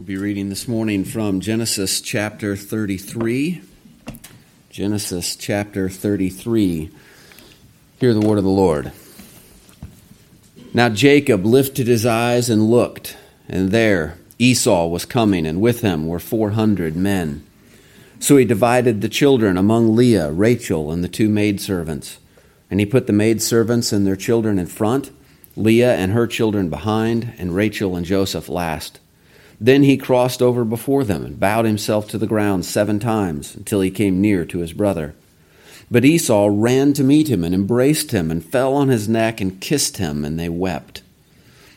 We'll be reading this morning from Genesis chapter 33. Genesis chapter 33. Hear the word of the Lord. Now Jacob lifted his eyes and looked, and there Esau was coming, and with him were four hundred men. So he divided the children among Leah, Rachel, and the two maidservants. And he put the maidservants and their children in front, Leah and her children behind, and Rachel and Joseph last. Then he crossed over before them and bowed himself to the ground seven times until he came near to his brother. But Esau ran to meet him and embraced him and fell on his neck and kissed him, and they wept.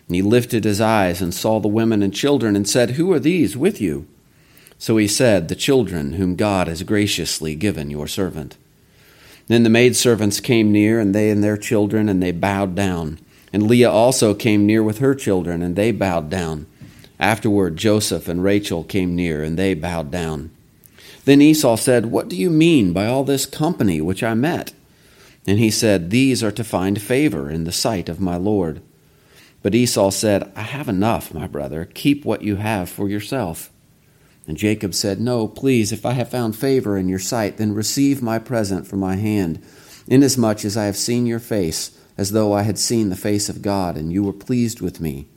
And he lifted his eyes and saw the women and children and said, Who are these with you? So he said, The children whom God has graciously given your servant. Then the maidservants came near, and they and their children, and they bowed down. And Leah also came near with her children, and they bowed down. Afterward, Joseph and Rachel came near, and they bowed down. Then Esau said, What do you mean by all this company which I met? And he said, These are to find favor in the sight of my Lord. But Esau said, I have enough, my brother. Keep what you have for yourself. And Jacob said, No, please, if I have found favor in your sight, then receive my present from my hand, inasmuch as I have seen your face, as though I had seen the face of God, and you were pleased with me.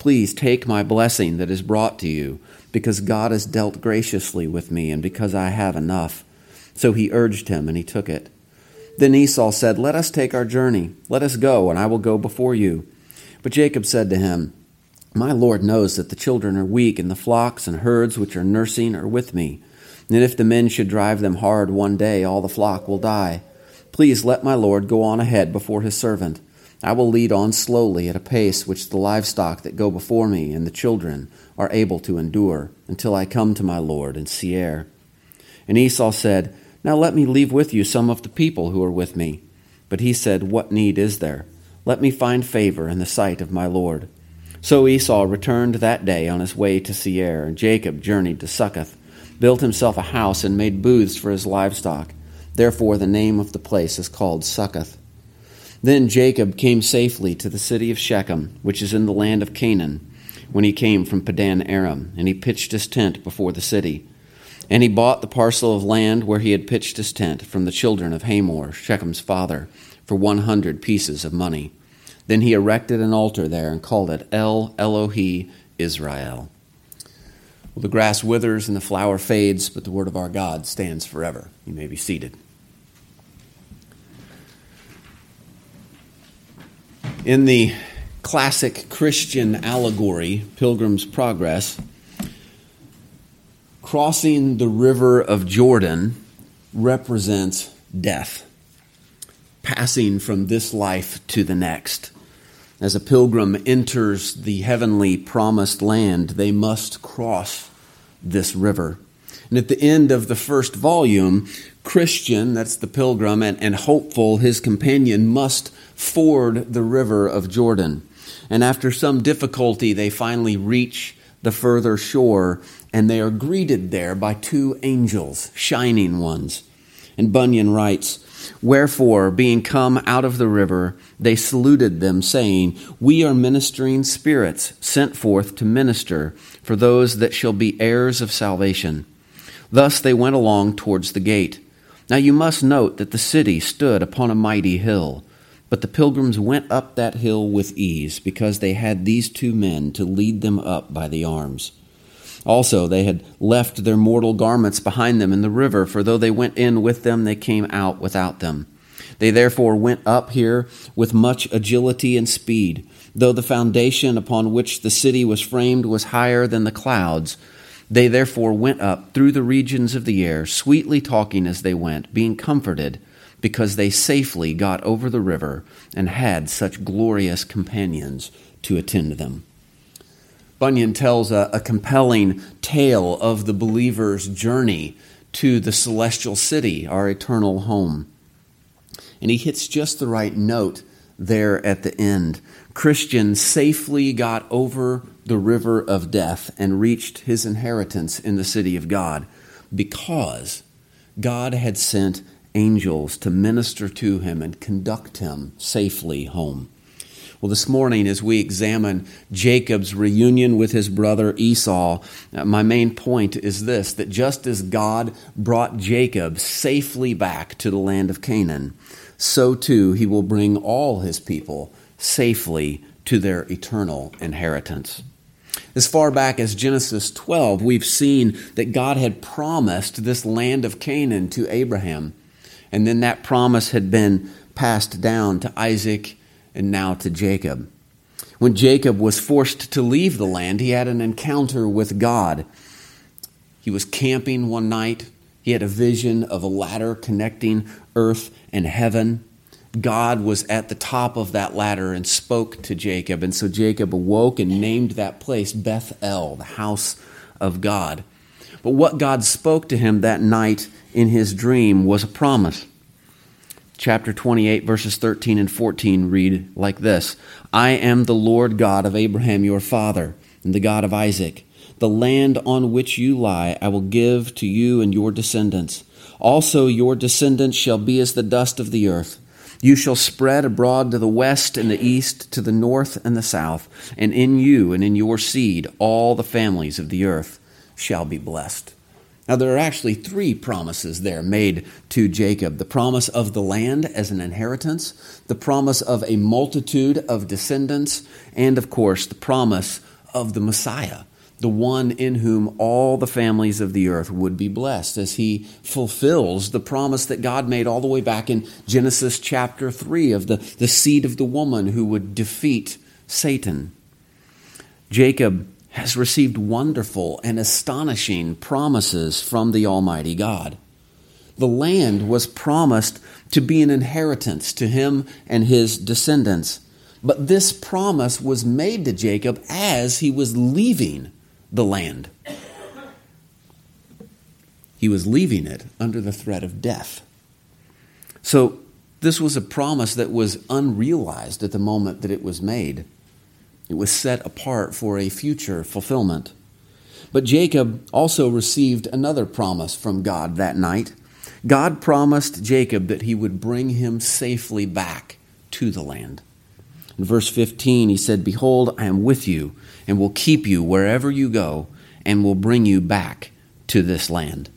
Please take my blessing that is brought to you, because God has dealt graciously with me, and because I have enough. So he urged him, and he took it. Then Esau said, Let us take our journey. Let us go, and I will go before you. But Jacob said to him, My Lord knows that the children are weak, and the flocks and herds which are nursing are with me. And if the men should drive them hard one day, all the flock will die. Please let my Lord go on ahead before his servant. I will lead on slowly at a pace which the livestock that go before me and the children are able to endure until I come to my Lord in Seir. And Esau said, Now let me leave with you some of the people who are with me. But he said, What need is there? Let me find favor in the sight of my Lord. So Esau returned that day on his way to Seir, and Jacob journeyed to Succoth, built himself a house, and made booths for his livestock. Therefore the name of the place is called Succoth. Then Jacob came safely to the city of Shechem, which is in the land of Canaan, when he came from Padan Aram, and he pitched his tent before the city. And he bought the parcel of land where he had pitched his tent from the children of Hamor, Shechem's father, for one hundred pieces of money. Then he erected an altar there and called it El Elohe Israel. Well, the grass withers and the flower fades, but the word of our God stands forever. You may be seated. In the classic Christian allegory, Pilgrim's Progress, crossing the river of Jordan represents death, passing from this life to the next. As a pilgrim enters the heavenly promised land, they must cross this river. And at the end of the first volume, Christian, that's the pilgrim, and, and hopeful, his companion, must ford the river of Jordan. And after some difficulty, they finally reach the further shore, and they are greeted there by two angels, shining ones. And Bunyan writes, Wherefore, being come out of the river, they saluted them, saying, We are ministering spirits, sent forth to minister for those that shall be heirs of salvation. Thus they went along towards the gate. Now you must note that the city stood upon a mighty hill, but the pilgrims went up that hill with ease, because they had these two men to lead them up by the arms. Also, they had left their mortal garments behind them in the river, for though they went in with them, they came out without them. They therefore went up here with much agility and speed, though the foundation upon which the city was framed was higher than the clouds they therefore went up through the regions of the air, sweetly talking as they went, being comforted, because they safely got over the river and had such glorious companions to attend them. Bunyan tells a, a compelling tale of the believer's journey to the celestial city, our eternal home. And he hits just the right note there at the end. Christian safely got over the river of death and reached his inheritance in the city of God because God had sent angels to minister to him and conduct him safely home. Well, this morning, as we examine Jacob's reunion with his brother Esau, uh, my main point is this that just as God brought Jacob safely back to the land of Canaan, so too he will bring all his people safely to their eternal inheritance. As far back as Genesis 12, we've seen that God had promised this land of Canaan to Abraham. And then that promise had been passed down to Isaac and now to Jacob. When Jacob was forced to leave the land, he had an encounter with God. He was camping one night. He had a vision of a ladder connecting earth and heaven. God was at the top of that ladder and spoke to Jacob. And so Jacob awoke and named that place Bethel, the house of God. But what God spoke to him that night in his dream was a promise. Chapter 28, verses 13 and 14 read like this I am the Lord God of Abraham your father, and the God of Isaac. The land on which you lie I will give to you and your descendants. Also, your descendants shall be as the dust of the earth. You shall spread abroad to the west and the east, to the north and the south, and in you and in your seed all the families of the earth shall be blessed. Now, there are actually three promises there made to Jacob the promise of the land as an inheritance, the promise of a multitude of descendants, and of course, the promise of the Messiah the one in whom all the families of the earth would be blessed, as he fulfills the promise that God made all the way back in Genesis chapter 3 of the, the seed of the woman who would defeat Satan. Jacob has received wonderful and astonishing promises from the Almighty God. The land was promised to be an inheritance to him and his descendants. But this promise was made to Jacob as he was leaving the land. He was leaving it under the threat of death. So, this was a promise that was unrealized at the moment that it was made. It was set apart for a future fulfillment. But Jacob also received another promise from God that night. God promised Jacob that he would bring him safely back to the land. In verse 15, he said, Behold, I am with you and will keep you wherever you go and will bring you back to this land.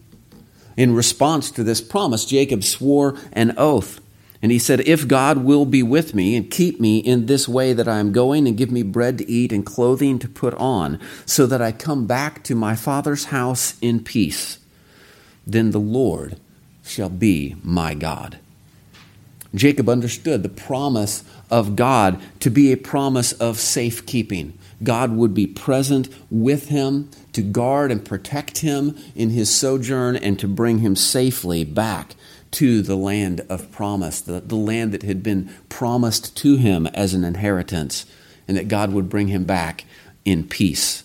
In response to this promise, Jacob swore an oath. And he said, If God will be with me and keep me in this way that I am going, and give me bread to eat and clothing to put on, so that I come back to my father's house in peace, then the Lord shall be my God. Jacob understood the promise of God to be a promise of safekeeping. God would be present with him to guard and protect him in his sojourn and to bring him safely back to the land of promise, the, the land that had been promised to him as an inheritance, and that God would bring him back in peace.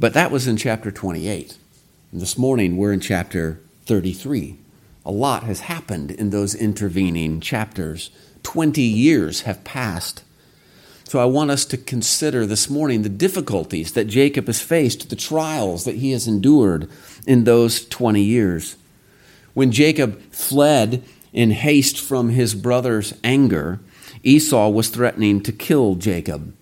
But that was in chapter 28. And this morning we're in chapter 33. A lot has happened in those intervening chapters. 20 years have passed. So I want us to consider this morning the difficulties that Jacob has faced, the trials that he has endured in those 20 years. When Jacob fled in haste from his brother's anger, Esau was threatening to kill Jacob.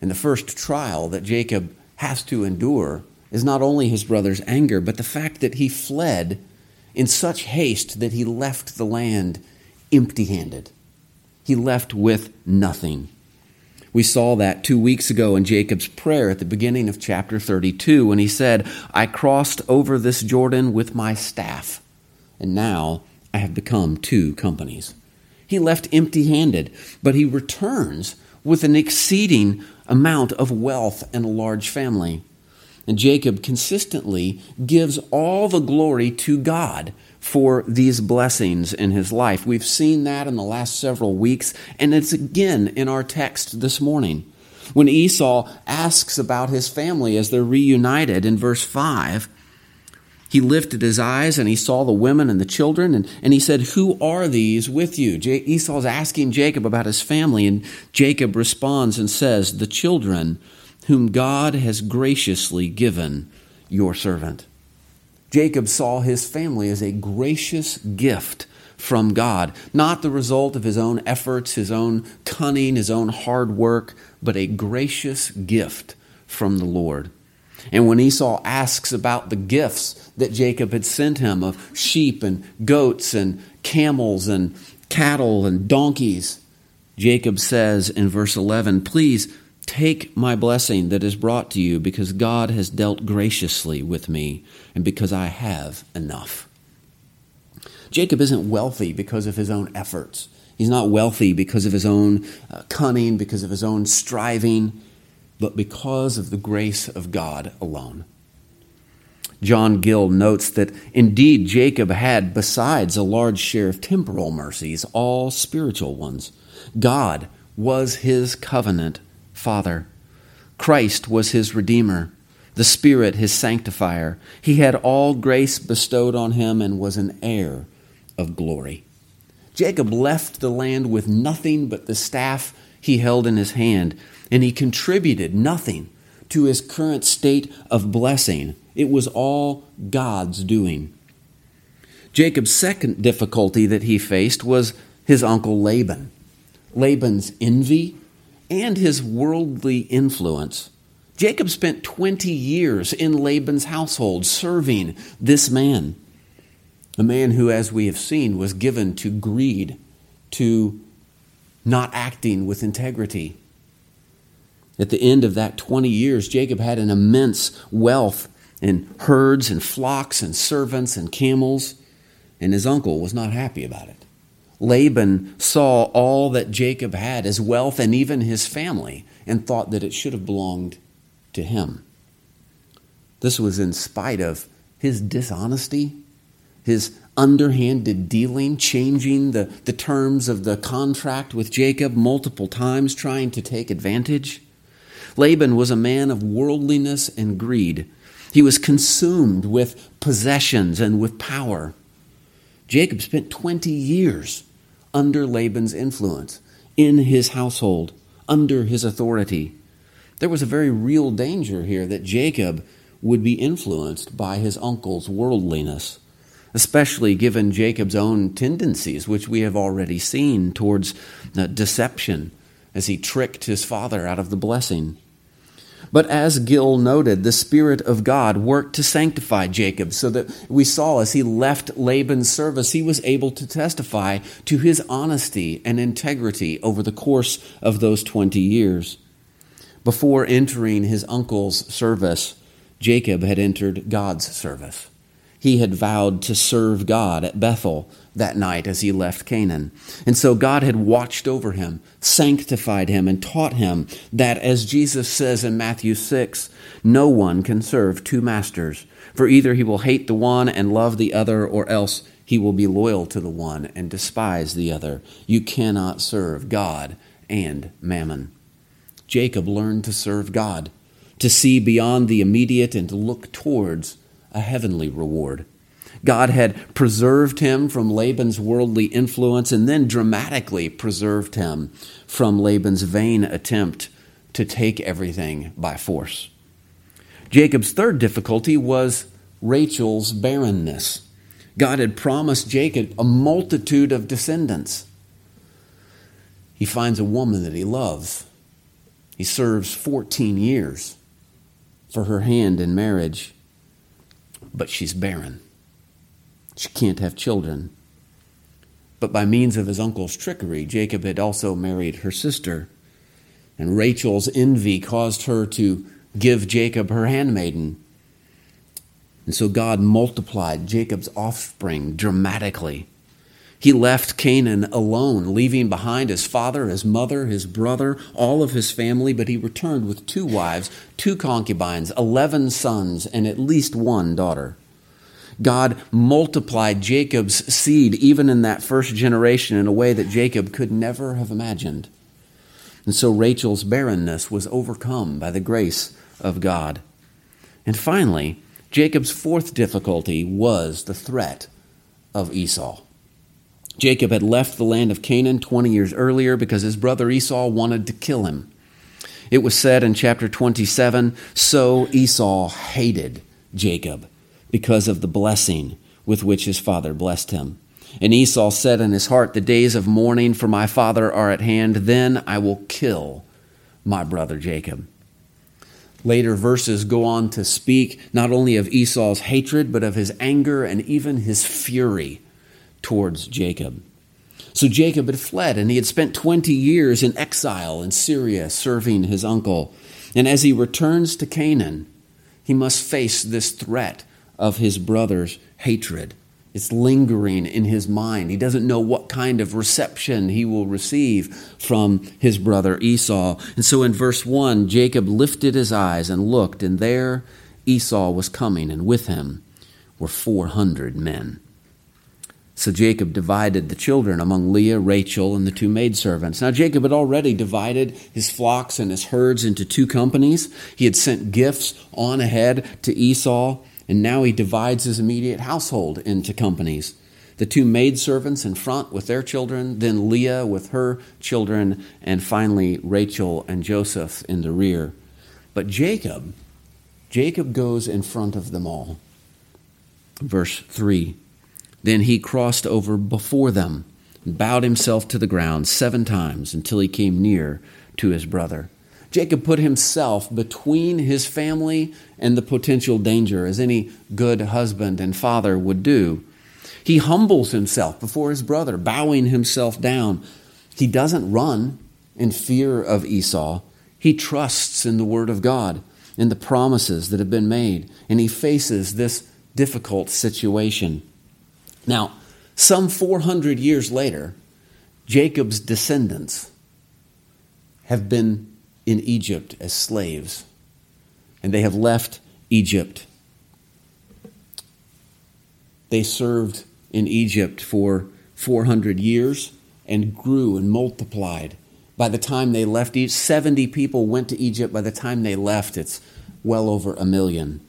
And the first trial that Jacob has to endure is not only his brother's anger, but the fact that he fled in such haste that he left the land empty handed. He left with nothing. We saw that two weeks ago in Jacob's prayer at the beginning of chapter 32 when he said, I crossed over this Jordan with my staff, and now I have become two companies. He left empty handed, but he returns with an exceeding amount of wealth and a large family. And Jacob consistently gives all the glory to God for these blessings in his life. We've seen that in the last several weeks, and it's again in our text this morning. When Esau asks about his family as they're reunited in verse 5, he lifted his eyes and he saw the women and the children, and, and he said, Who are these with you? J- Esau's asking Jacob about his family, and Jacob responds and says, The children whom God has graciously given your servant. Jacob saw his family as a gracious gift from God, not the result of his own efforts, his own cunning, his own hard work, but a gracious gift from the Lord. And when Esau asks about the gifts that Jacob had sent him of sheep and goats and camels and cattle and donkeys, Jacob says in verse 11, Please take my blessing that is brought to you because God has dealt graciously with me and because I have enough. Jacob isn't wealthy because of his own efforts. He's not wealthy because of his own uh, cunning, because of his own striving, but because of the grace of God alone. John Gill notes that indeed Jacob had, besides a large share of temporal mercies, all spiritual ones. God was his covenant father, Christ was his redeemer, the Spirit his sanctifier. He had all grace bestowed on him and was an heir of glory. Jacob left the land with nothing but the staff he held in his hand, and he contributed nothing to his current state of blessing. It was all God's doing. Jacob's second difficulty that he faced was his uncle Laban. Laban's envy and his worldly influence. Jacob spent 20 years in Laban's household serving this man. A man who, as we have seen, was given to greed, to not acting with integrity. At the end of that 20 years, Jacob had an immense wealth in herds and flocks and servants and camels, and his uncle was not happy about it. Laban saw all that Jacob had, his wealth and even his family, and thought that it should have belonged to him. This was in spite of his dishonesty his underhanded dealing, changing the, the terms of the contract with Jacob multiple times, trying to take advantage. Laban was a man of worldliness and greed. He was consumed with possessions and with power. Jacob spent 20 years under Laban's influence, in his household, under his authority. There was a very real danger here that Jacob would be influenced by his uncle's worldliness especially given Jacob's own tendencies, which we have already seen towards uh, deception as he tricked his father out of the blessing. But as Gill noted, the Spirit of God worked to sanctify Jacob so that we saw as he left Laban's service, he was able to testify to his honesty and integrity over the course of those 20 years. Before entering his uncle's service, Jacob had entered God's service he had vowed to serve God at Bethel that night as he left Canaan. And so God had watched over him, sanctified him, and taught him that, as Jesus says in Matthew 6, no one can serve two masters, for either he will hate the one and love the other, or else he will be loyal to the one and despise the other. You cannot serve God and mammon. Jacob learned to serve God, to see beyond the immediate and to look towards a heavenly reward. God had preserved him from Laban's worldly influence and then dramatically preserved him from Laban's vain attempt to take everything by force. Jacob's third difficulty was Rachel's barrenness. God had promised Jacob a multitude of descendants. He finds a woman that he loves. He serves 14 years for her hand in marriage but she's barren. She can't have children. But by means of his uncle's trickery, Jacob had also married her sister. And Rachel's envy caused her to give Jacob her handmaiden. And so God multiplied Jacob's offspring dramatically. He left Canaan alone, leaving behind his father, his mother, his brother, all of his family, but he returned with two wives, two concubines, eleven sons, and at least one daughter. God multiplied Jacob's seed even in that first generation in a way that Jacob could never have imagined. And so Rachel's barrenness was overcome by the grace of God. And finally, Jacob's fourth difficulty was the threat of Esau. Jacob had left the land of Canaan 20 years earlier because his brother Esau wanted to kill him. It was said in chapter 27 so Esau hated Jacob because of the blessing with which his father blessed him. And Esau said in his heart, The days of mourning for my father are at hand. Then I will kill my brother Jacob. Later verses go on to speak not only of Esau's hatred, but of his anger and even his fury towards Jacob. So Jacob had fled, and he had spent 20 years in exile in Syria serving his uncle. And as he returns to Canaan, he must face this threat of his brother's hatred. It's lingering in his mind. He doesn't know what kind of reception he will receive from his brother Esau. And so in verse 1, Jacob lifted his eyes and looked, and there Esau was coming, and with him were 400 men. So Jacob divided the children among Leah, Rachel, and the two maidservants. Now Jacob had already divided his flocks and his herds into two companies. He had sent gifts on ahead to Esau, and now he divides his immediate household into companies. The two maidservants in front with their children, then Leah with her children, and finally Rachel and Joseph in the rear. But Jacob, Jacob goes in front of them all. Verse 3 then he crossed over before them and bowed himself to the ground seven times until he came near to his brother. Jacob put himself between his family and the potential danger, as any good husband and father would do. He humbles himself before his brother, bowing himself down. He doesn't run in fear of Esau. He trusts in the word of God, in the promises that have been made, and he faces this difficult situation. Now, some 400 years later, Jacob's descendants have been in Egypt as slaves, and they have left Egypt. They served in Egypt for 400 years and grew and multiplied. By the time they left, 70 people went to Egypt. By the time they left, it's well over a million.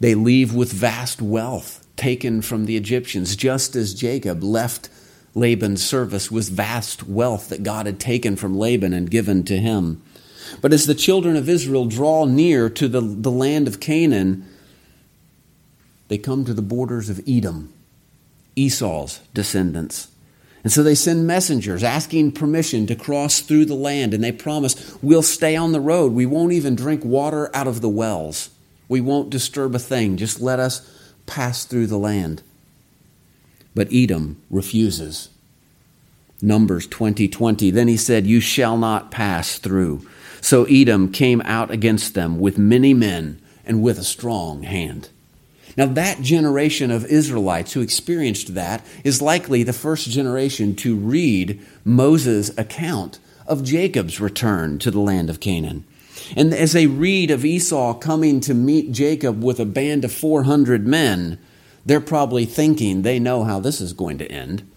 They leave with vast wealth taken from the Egyptians, just as Jacob left Laban's service with vast wealth that God had taken from Laban and given to him. But as the children of Israel draw near to the, the land of Canaan, they come to the borders of Edom, Esau's descendants. And so they send messengers asking permission to cross through the land, and they promise, We'll stay on the road. We won't even drink water out of the wells. We won't disturb a thing. Just let us pass through the land. But Edom refuses. Numbers 20:20 20, Then he said, "You shall not pass through." So Edom came out against them with many men and with a strong hand. Now, that generation of Israelites who experienced that is likely the first generation to read Moses' account of Jacob's return to the land of Canaan. And as they read of Esau coming to meet Jacob with a band of 400 men, they're probably thinking they know how this is going to end.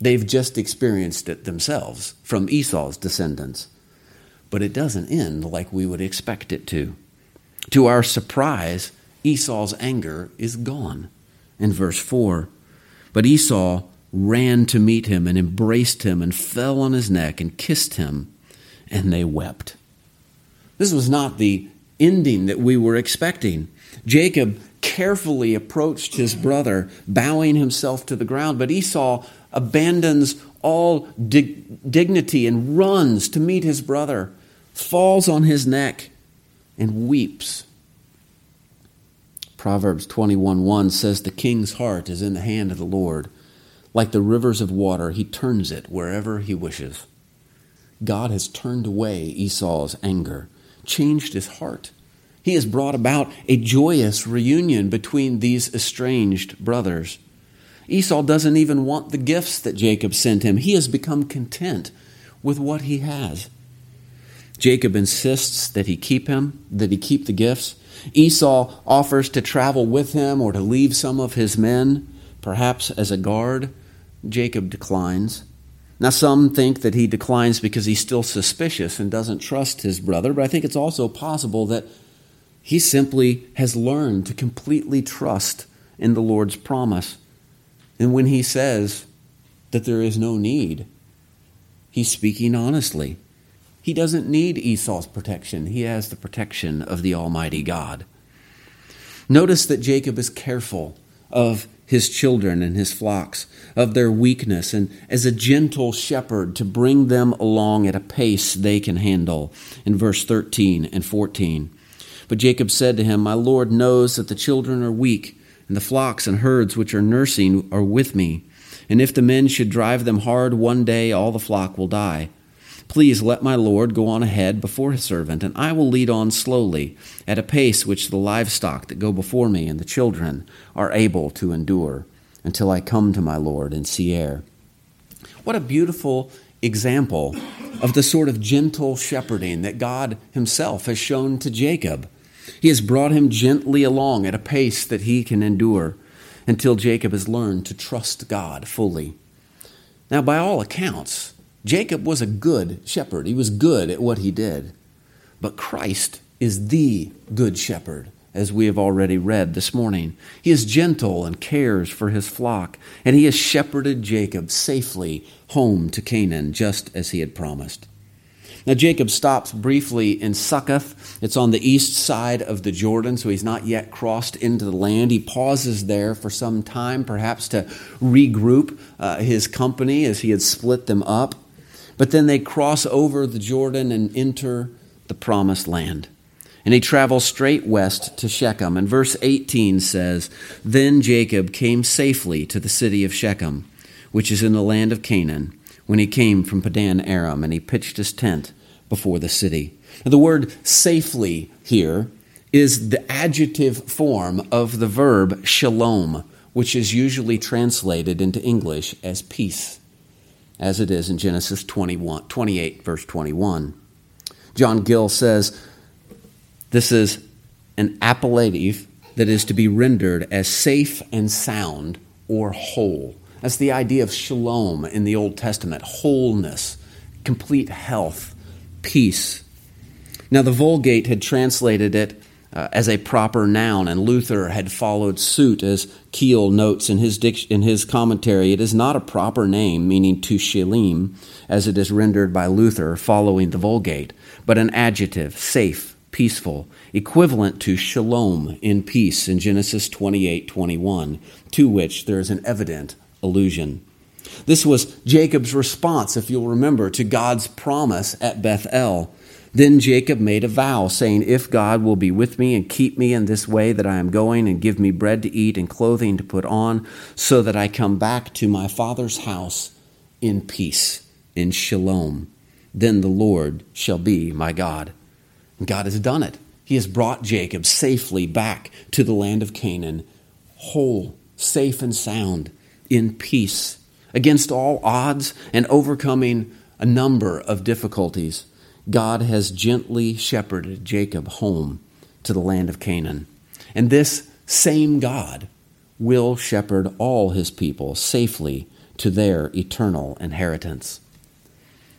They've just experienced it themselves from Esau's descendants. But it doesn't end like we would expect it to. To our surprise, Esau's anger is gone. In verse 4, but Esau ran to meet him and embraced him and fell on his neck and kissed him, and they wept. This was not the ending that we were expecting. Jacob carefully approached his brother, bowing himself to the ground, but Esau abandons all dig- dignity and runs to meet his brother, falls on his neck, and weeps. Proverbs 21 1 says, The king's heart is in the hand of the Lord. Like the rivers of water, he turns it wherever he wishes. God has turned away Esau's anger changed his heart. He has brought about a joyous reunion between these estranged brothers. Esau doesn't even want the gifts that Jacob sent him. He has become content with what he has. Jacob insists that he keep him, that he keep the gifts. Esau offers to travel with him or to leave some of his men, perhaps as a guard. Jacob declines. Now, some think that he declines because he's still suspicious and doesn't trust his brother, but I think it's also possible that he simply has learned to completely trust in the Lord's promise. And when he says that there is no need, he's speaking honestly. He doesn't need Esau's protection, he has the protection of the Almighty God. Notice that Jacob is careful of his children and his flocks, of their weakness, and as a gentle shepherd to bring them along at a pace they can handle. In verse 13 and 14. But Jacob said to him, My Lord knows that the children are weak, and the flocks and herds which are nursing are with me. And if the men should drive them hard one day, all the flock will die. Please let my Lord go on ahead before his servant, and I will lead on slowly, at a pace which the livestock that go before me and the children are able to endure, until I come to my Lord in Seir. What a beautiful example of the sort of gentle shepherding that God Himself has shown to Jacob. He has brought him gently along at a pace that he can endure until Jacob has learned to trust God fully. Now, by all accounts, Jacob was a good shepherd. He was good at what he did. But Christ is the good shepherd, as we have already read this morning. He is gentle and cares for his flock, and he has shepherded Jacob safely home to Canaan, just as he had promised. Now, Jacob stops briefly in Succoth. It's on the east side of the Jordan, so he's not yet crossed into the land. He pauses there for some time, perhaps to regroup uh, his company as he had split them up. But then they cross over the Jordan and enter the promised land. And he travels straight west to Shechem. And verse 18 says Then Jacob came safely to the city of Shechem, which is in the land of Canaan, when he came from Padan Aram, and he pitched his tent before the city. Now, the word safely here is the adjective form of the verb shalom, which is usually translated into English as peace as it is in Genesis 21, 28, verse 21. John Gill says this is an appellative that is to be rendered as safe and sound or whole. That's the idea of shalom in the Old Testament wholeness, complete health, peace. Now, the Vulgate had translated it uh, as a proper noun, and Luther had followed suit, as Keil notes in his, dic- in his commentary. It is not a proper name, meaning to Shalem, as it is rendered by Luther following the Vulgate, but an adjective, safe, peaceful, equivalent to shalom in peace in Genesis 28 21, to which there is an evident allusion. This was Jacob's response, if you'll remember, to God's promise at Bethel. Then Jacob made a vow, saying, If God will be with me and keep me in this way that I am going, and give me bread to eat and clothing to put on, so that I come back to my father's house in peace, in shalom, then the Lord shall be my God. And God has done it. He has brought Jacob safely back to the land of Canaan, whole, safe, and sound, in peace, against all odds and overcoming a number of difficulties. God has gently shepherded Jacob home to the land of Canaan. And this same God will shepherd all his people safely to their eternal inheritance.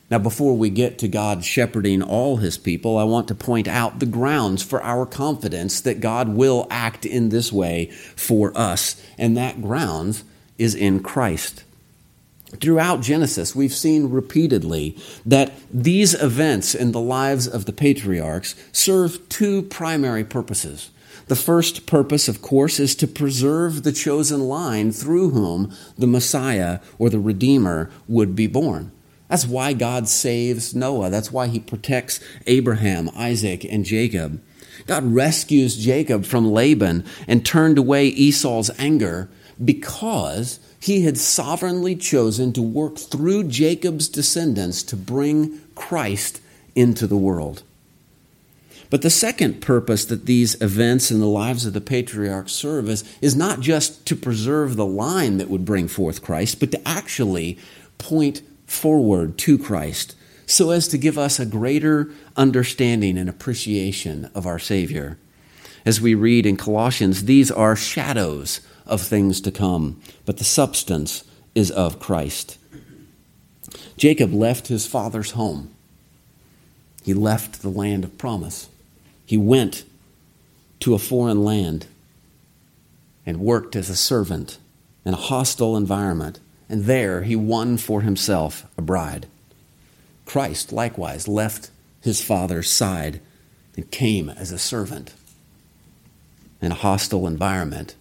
Now, before we get to God shepherding all his people, I want to point out the grounds for our confidence that God will act in this way for us. And that grounds is in Christ. Throughout Genesis, we've seen repeatedly that these events in the lives of the patriarchs serve two primary purposes. The first purpose, of course, is to preserve the chosen line through whom the Messiah or the Redeemer would be born. That's why God saves Noah. That's why he protects Abraham, Isaac, and Jacob. God rescues Jacob from Laban and turned away Esau's anger because he had sovereignly chosen to work through Jacob's descendants to bring Christ into the world. But the second purpose that these events in the lives of the patriarchs serve is, is not just to preserve the line that would bring forth Christ, but to actually point forward to Christ so as to give us a greater understanding and appreciation of our Savior. As we read in Colossians, these are shadows of things to come, but the substance is of Christ. Jacob left his father's home. He left the land of promise. He went to a foreign land and worked as a servant in a hostile environment. And there he won for himself a bride. Christ likewise left his father's side and came as a servant in a hostile environment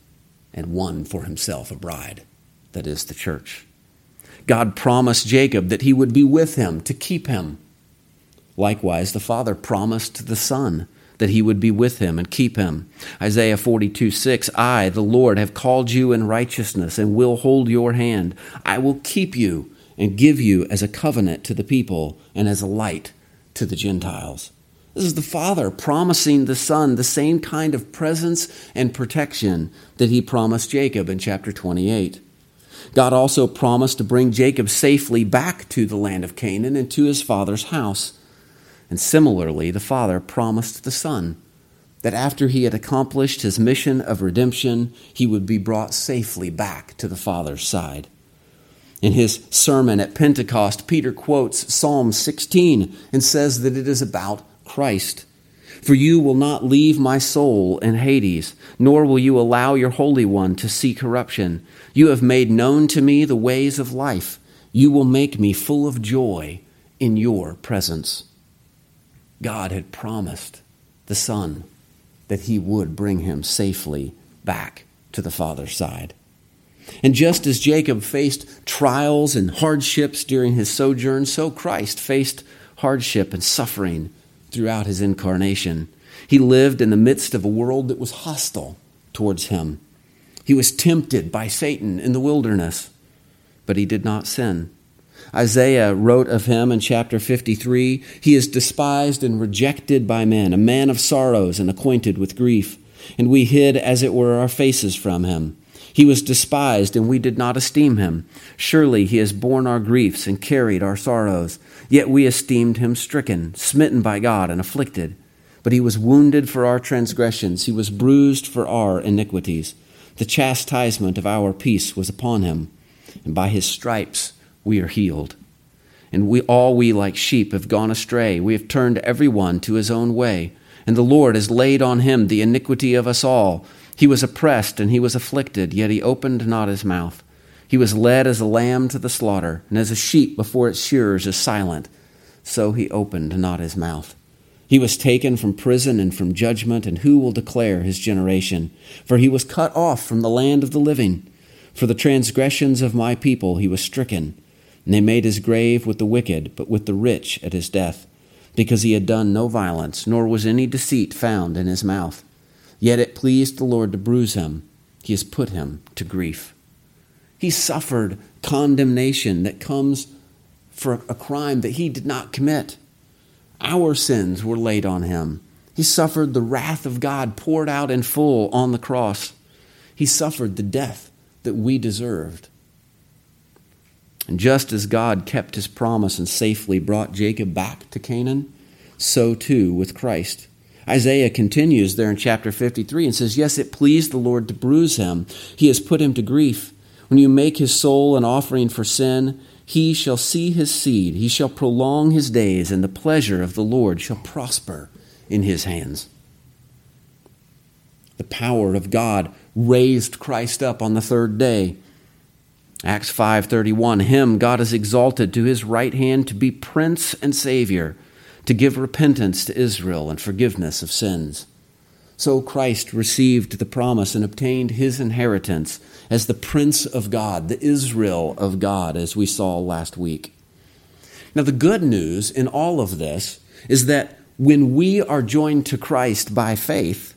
and won for himself a bride, that is, the church. God promised Jacob that he would be with him to keep him. Likewise, the Father promised the Son that he would be with him and keep him. Isaiah 42 6 I, the Lord, have called you in righteousness and will hold your hand. I will keep you and give you as a covenant to the people and as a light to the Gentiles. This is the Father promising the Son the same kind of presence and protection that he promised Jacob in chapter 28. God also promised to bring Jacob safely back to the land of Canaan and to his father's house. And similarly, the Father promised the Son that after he had accomplished his mission of redemption, he would be brought safely back to the Father's side. In his sermon at Pentecost, Peter quotes Psalm 16 and says that it is about Christ. For you will not leave my soul in Hades, nor will you allow your Holy One to see corruption. You have made known to me the ways of life. You will make me full of joy in your presence. God had promised the Son that he would bring him safely back to the Father's side. And just as Jacob faced trials and hardships during his sojourn, so Christ faced hardship and suffering throughout his incarnation. He lived in the midst of a world that was hostile towards him. He was tempted by Satan in the wilderness, but he did not sin. Isaiah wrote of him in chapter 53 He is despised and rejected by men, a man of sorrows and acquainted with grief. And we hid, as it were, our faces from him. He was despised, and we did not esteem him. Surely he has borne our griefs and carried our sorrows. Yet we esteemed him stricken, smitten by God, and afflicted. But he was wounded for our transgressions, he was bruised for our iniquities. The chastisement of our peace was upon him, and by his stripes we are healed. And we all we like sheep have gone astray. We have turned every one to his own way, and the Lord has laid on him the iniquity of us all. He was oppressed and he was afflicted, yet he opened not his mouth. He was led as a lamb to the slaughter, and as a sheep before its shearers is silent, so he opened not his mouth. He was taken from prison and from judgment, and who will declare his generation? For he was cut off from the land of the living. For the transgressions of my people he was stricken, and they made his grave with the wicked, but with the rich at his death, because he had done no violence, nor was any deceit found in his mouth. Yet it pleased the Lord to bruise him, he has put him to grief. He suffered condemnation that comes for a crime that he did not commit. Our sins were laid on him. He suffered the wrath of God poured out in full on the cross. He suffered the death that we deserved. And just as God kept his promise and safely brought Jacob back to Canaan, so too with Christ. Isaiah continues there in chapter 53 and says, Yes, it pleased the Lord to bruise him. He has put him to grief. When you make his soul an offering for sin, he shall see his seed. He shall prolong his days, and the pleasure of the Lord shall prosper in his hands. The power of God raised Christ up on the third day. Acts 5:31 Him God has exalted to his right hand to be prince and savior to give repentance to Israel and forgiveness of sins. So Christ received the promise and obtained his inheritance as the Prince of God, the Israel of God, as we saw last week. Now, the good news in all of this is that when we are joined to Christ by faith,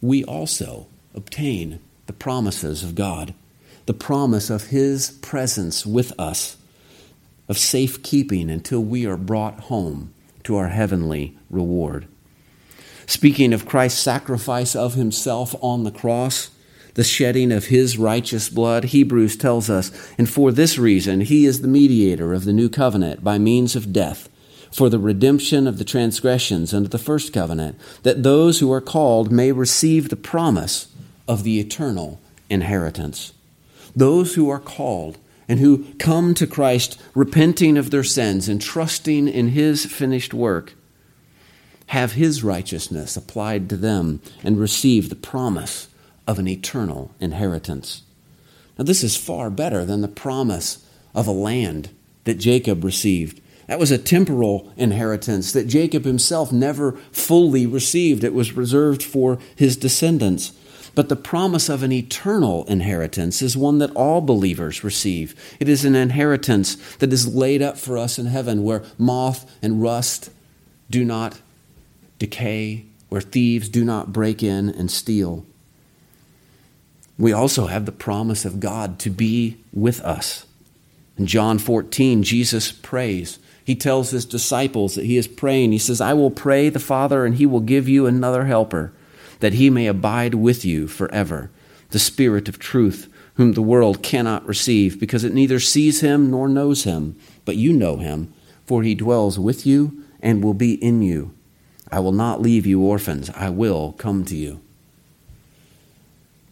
we also obtain the promises of God, the promise of his presence with us, of safekeeping until we are brought home to our heavenly reward. Speaking of Christ's sacrifice of himself on the cross, the shedding of his righteous blood, Hebrews tells us, and for this reason he is the mediator of the new covenant by means of death, for the redemption of the transgressions under the first covenant, that those who are called may receive the promise of the eternal inheritance. Those who are called and who come to Christ repenting of their sins and trusting in his finished work have his righteousness applied to them and receive the promise of an eternal inheritance. Now, this is far better than the promise of a land that Jacob received. That was a temporal inheritance that Jacob himself never fully received. It was reserved for his descendants. But the promise of an eternal inheritance is one that all believers receive. It is an inheritance that is laid up for us in heaven where moth and rust do not decay, where thieves do not break in and steal. We also have the promise of God to be with us. In John 14, Jesus prays. He tells his disciples that he is praying. He says, I will pray the Father, and he will give you another helper, that he may abide with you forever, the Spirit of truth, whom the world cannot receive, because it neither sees him nor knows him. But you know him, for he dwells with you and will be in you. I will not leave you orphans, I will come to you.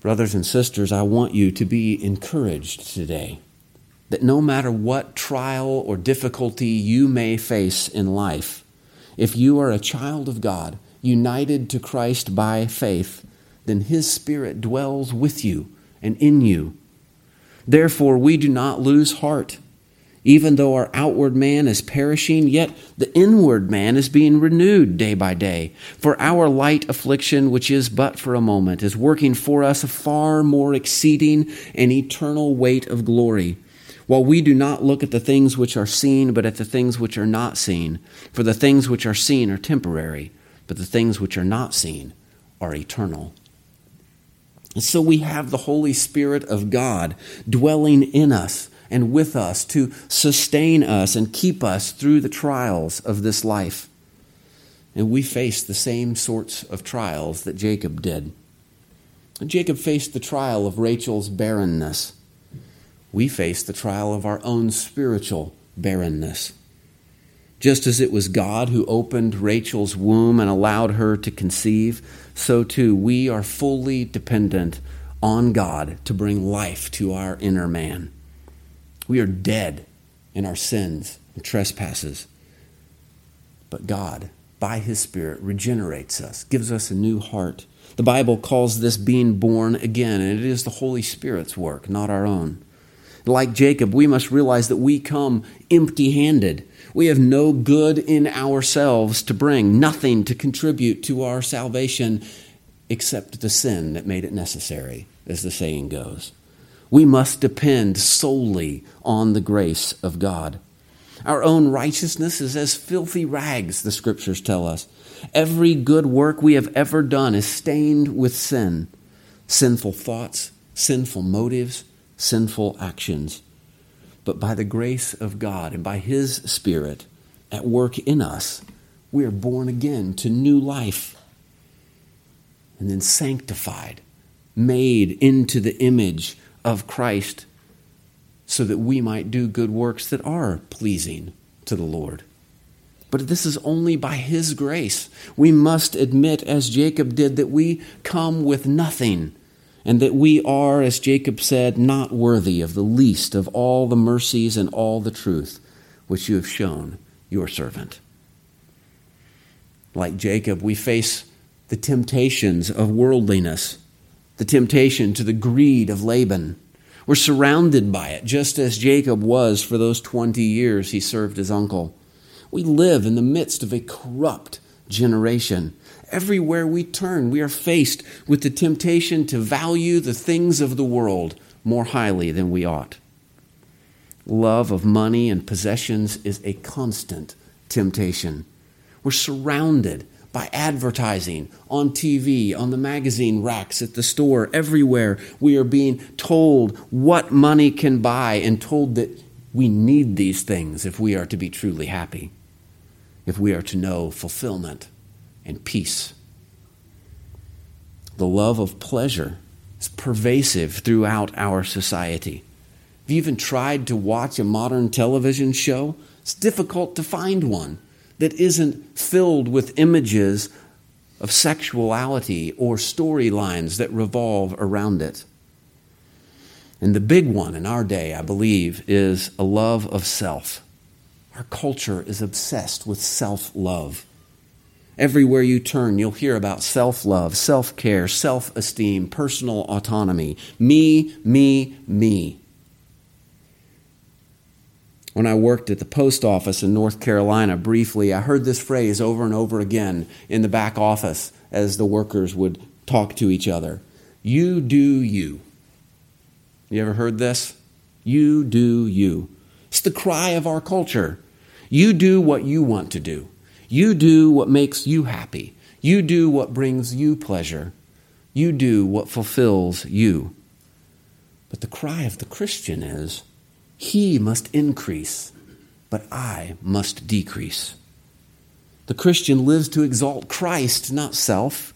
Brothers and sisters, I want you to be encouraged today that no matter what trial or difficulty you may face in life, if you are a child of God, united to Christ by faith, then His Spirit dwells with you and in you. Therefore, we do not lose heart. Even though our outward man is perishing, yet the inward man is being renewed day by day. For our light affliction, which is but for a moment, is working for us a far more exceeding and eternal weight of glory. While we do not look at the things which are seen, but at the things which are not seen. For the things which are seen are temporary, but the things which are not seen are eternal. And so we have the Holy Spirit of God dwelling in us and with us to sustain us and keep us through the trials of this life. And we face the same sorts of trials that Jacob did. Jacob faced the trial of Rachel's barrenness. We face the trial of our own spiritual barrenness. Just as it was God who opened Rachel's womb and allowed her to conceive, so too we are fully dependent on God to bring life to our inner man. We are dead in our sins and trespasses. But God, by His Spirit, regenerates us, gives us a new heart. The Bible calls this being born again, and it is the Holy Spirit's work, not our own. Like Jacob, we must realize that we come empty handed. We have no good in ourselves to bring, nothing to contribute to our salvation except the sin that made it necessary, as the saying goes. We must depend solely on the grace of God. Our own righteousness is as filthy rags, the scriptures tell us. Every good work we have ever done is stained with sin sinful thoughts, sinful motives, sinful actions. But by the grace of God and by His Spirit at work in us, we are born again to new life and then sanctified, made into the image of Christ so that we might do good works that are pleasing to the Lord. But this is only by His grace. We must admit, as Jacob did, that we come with nothing, and that we are, as Jacob said, not worthy of the least of all the mercies and all the truth which you have shown your servant. Like Jacob, we face the temptations of worldliness the temptation to the greed of Laban. We're surrounded by it, just as Jacob was for those 20 years he served his uncle. We live in the midst of a corrupt generation. Everywhere we turn, we are faced with the temptation to value the things of the world more highly than we ought. Love of money and possessions is a constant temptation. We're surrounded by advertising on TV, on the magazine racks, at the store, everywhere. We are being told what money can buy and told that we need these things if we are to be truly happy, if we are to know fulfillment and peace. The love of pleasure is pervasive throughout our society. Have you even tried to watch a modern television show? It's difficult to find one that isn't filled with images of sexuality or storylines that revolve around it. And the big one in our day, I believe, is a love of self. Our culture is obsessed with self love. Everywhere you turn, you'll hear about self love, self care, self esteem, personal autonomy. Me, me, me. When I worked at the post office in North Carolina briefly, I heard this phrase over and over again in the back office as the workers would talk to each other. You do you. You ever heard this? You do you. It's the cry of our culture. You do what you want to do. You do what makes you happy. You do what brings you pleasure. You do what fulfills you. But the cry of the Christian is, He must increase, but I must decrease. The Christian lives to exalt Christ, not self.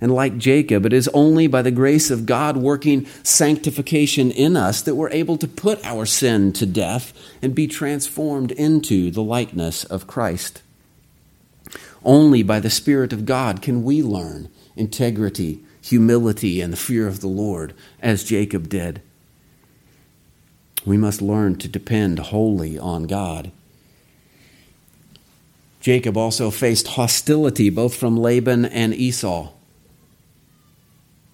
And like Jacob, it is only by the grace of God working sanctification in us that we're able to put our sin to death and be transformed into the likeness of Christ. Only by the Spirit of God can we learn integrity, humility, and the fear of the Lord, as Jacob did. We must learn to depend wholly on God. Jacob also faced hostility both from Laban and Esau.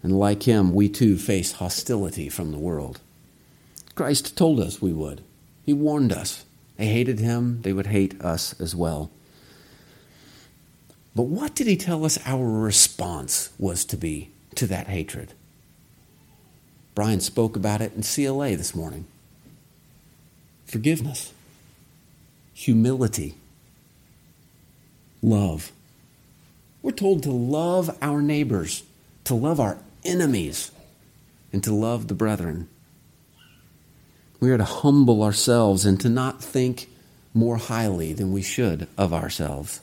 And like him, we too face hostility from the world. Christ told us we would. He warned us. They hated him, they would hate us as well. But what did he tell us our response was to be to that hatred? Brian spoke about it in CLA this morning forgiveness, humility, love. We're told to love our neighbors, to love our enemies and to love the brethren. We are to humble ourselves and to not think more highly than we should of ourselves.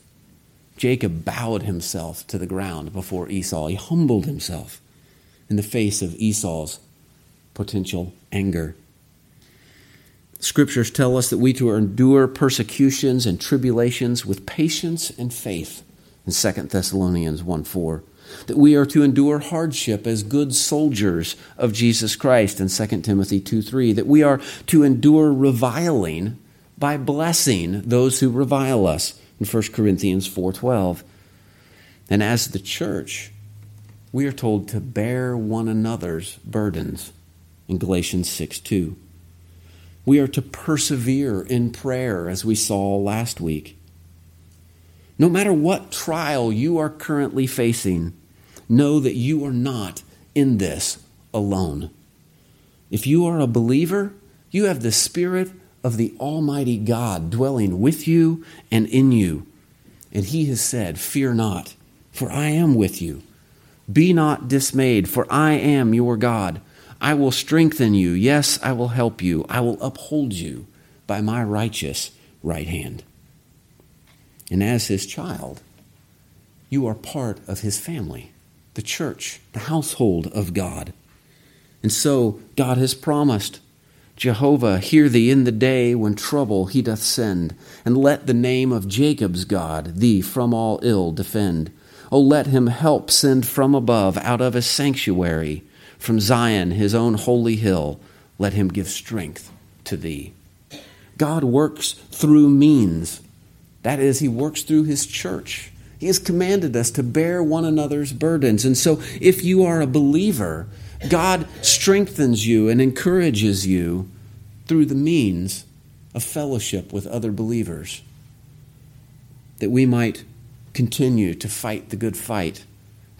Jacob bowed himself to the ground before Esau. He humbled himself in the face of Esau's potential anger. Scriptures tell us that we to endure persecutions and tribulations with patience and faith in 2 Thessalonians 1 4 that we are to endure hardship as good soldiers of Jesus Christ in 2 Timothy 2 3, that we are to endure reviling by blessing those who revile us in 1 Corinthians 4:12. And as the church, we are told to bear one another's burdens in Galatians 6 2. We are to persevere in prayer, as we saw last week. No matter what trial you are currently facing, know that you are not in this alone. If you are a believer, you have the Spirit of the Almighty God dwelling with you and in you. And He has said, Fear not, for I am with you. Be not dismayed, for I am your God. I will strengthen you. Yes, I will help you. I will uphold you by my righteous right hand. And as His child, you are part of His family the church, the household of God. And so God has promised Jehovah, hear thee in the day when trouble he doth send, and let the name of Jacob's God thee from all ill defend. O let him help send from above, out of his sanctuary, from Zion his own holy hill, let him give strength to thee. God works through means. That is, he works through his church. He has commanded us to bear one another's burdens. And so, if you are a believer, God strengthens you and encourages you through the means of fellowship with other believers, that we might continue to fight the good fight,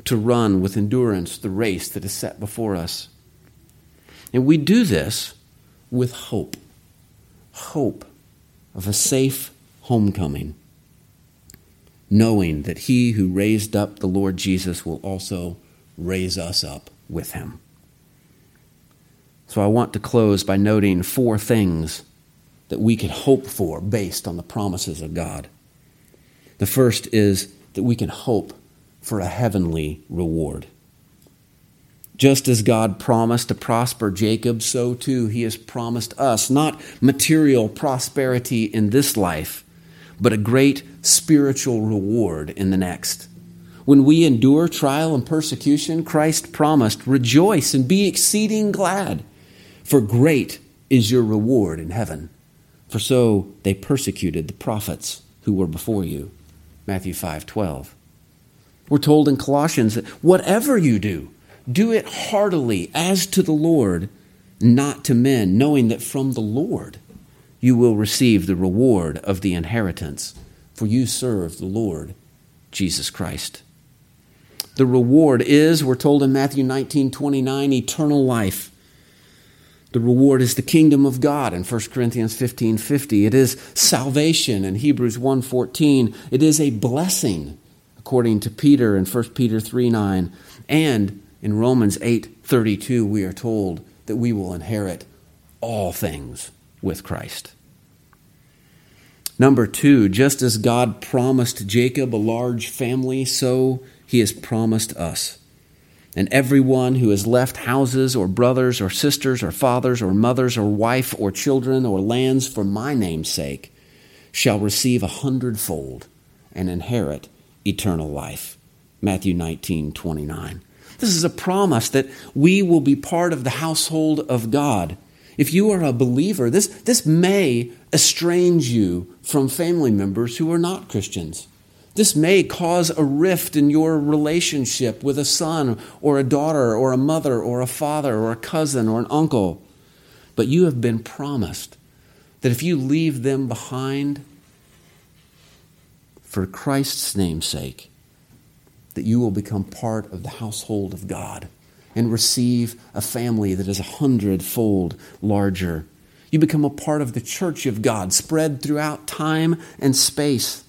to run with endurance the race that is set before us. And we do this with hope hope of a safe homecoming knowing that he who raised up the Lord Jesus will also raise us up with him. So I want to close by noting four things that we can hope for based on the promises of God. The first is that we can hope for a heavenly reward. Just as God promised to prosper Jacob, so too he has promised us not material prosperity in this life, but a great spiritual reward in the next. When we endure trial and persecution, Christ promised, Rejoice and be exceeding glad, for great is your reward in heaven. For so they persecuted the prophets who were before you. Matthew 5 12. We're told in Colossians that whatever you do, do it heartily as to the Lord, not to men, knowing that from the Lord you will receive the reward of the inheritance, for you serve the Lord Jesus Christ. The reward is, we're told in Matthew 19 29, eternal life. The reward is the kingdom of God in 1 Corinthians 15 50. It is salvation in Hebrews 1 14. It is a blessing, according to Peter in 1 Peter 3 9. And in Romans 8 32, we are told that we will inherit all things with Christ. Number two, just as God promised Jacob a large family, so he has promised us. And everyone who has left houses or brothers or sisters or fathers or mothers or wife or children or lands for my name's sake shall receive a hundredfold and inherit eternal life. Matthew 19, 29. This is a promise that we will be part of the household of God. If you are a believer, this, this may estrange you from family members who are not Christians. This may cause a rift in your relationship with a son or a daughter or a mother or a father or a cousin or an uncle. But you have been promised that if you leave them behind for Christ's name's sake, that you will become part of the household of God and receive a family that is a hundredfold larger. You become a part of the church of God spread throughout time and space.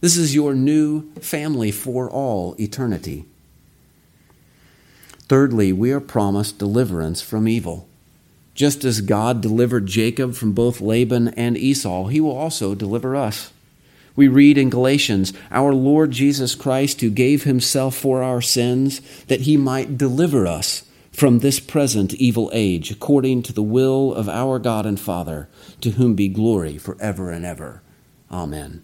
This is your new family for all eternity. Thirdly, we are promised deliverance from evil. Just as God delivered Jacob from both Laban and Esau, he will also deliver us. We read in Galatians, Our Lord Jesus Christ, who gave himself for our sins, that he might deliver us from this present evil age, according to the will of our God and Father, to whom be glory forever and ever. Amen.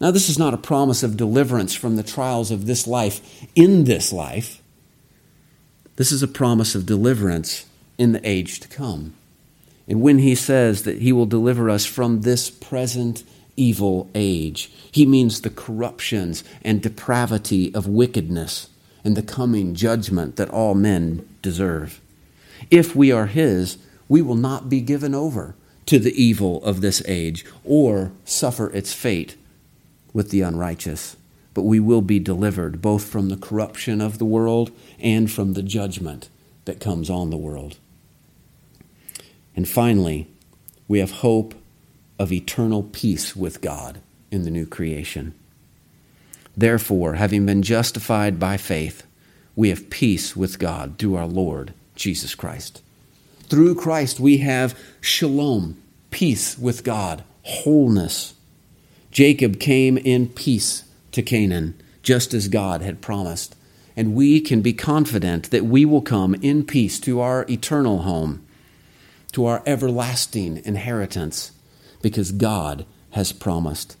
Now, this is not a promise of deliverance from the trials of this life in this life. This is a promise of deliverance in the age to come. And when he says that he will deliver us from this present evil age. He means the corruptions and depravity of wickedness and the coming judgment that all men deserve. If we are His, we will not be given over to the evil of this age or suffer its fate with the unrighteous, but we will be delivered both from the corruption of the world and from the judgment that comes on the world. And finally, we have hope of eternal peace with God in the new creation. Therefore, having been justified by faith, we have peace with God through our Lord Jesus Christ. Through Christ, we have shalom, peace with God, wholeness. Jacob came in peace to Canaan, just as God had promised. And we can be confident that we will come in peace to our eternal home, to our everlasting inheritance because God has promised.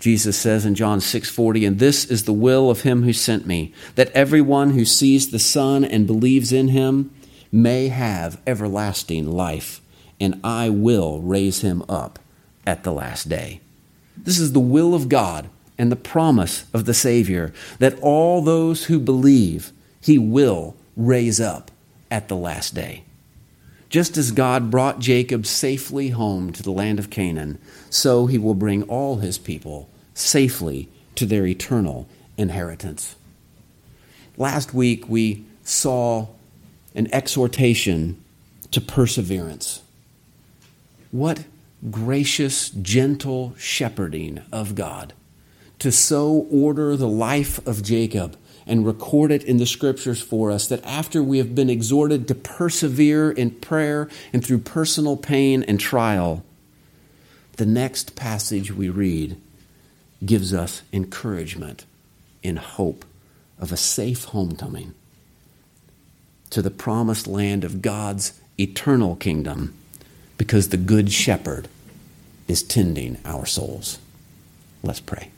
Jesus says in John 6:40, "And this is the will of him who sent me, that everyone who sees the Son and believes in him may have everlasting life, and I will raise him up at the last day." This is the will of God and the promise of the Savior that all those who believe he will raise up at the last day. Just as God brought Jacob safely home to the land of Canaan, so he will bring all his people safely to their eternal inheritance. Last week, we saw an exhortation to perseverance. What gracious, gentle shepherding of God to so order the life of Jacob and record it in the scriptures for us that after we have been exhorted to persevere in prayer and through personal pain and trial, the next passage we read gives us encouragement in hope of a safe homecoming to the promised land of God's eternal kingdom because the Good Shepherd is tending our souls. Let's pray.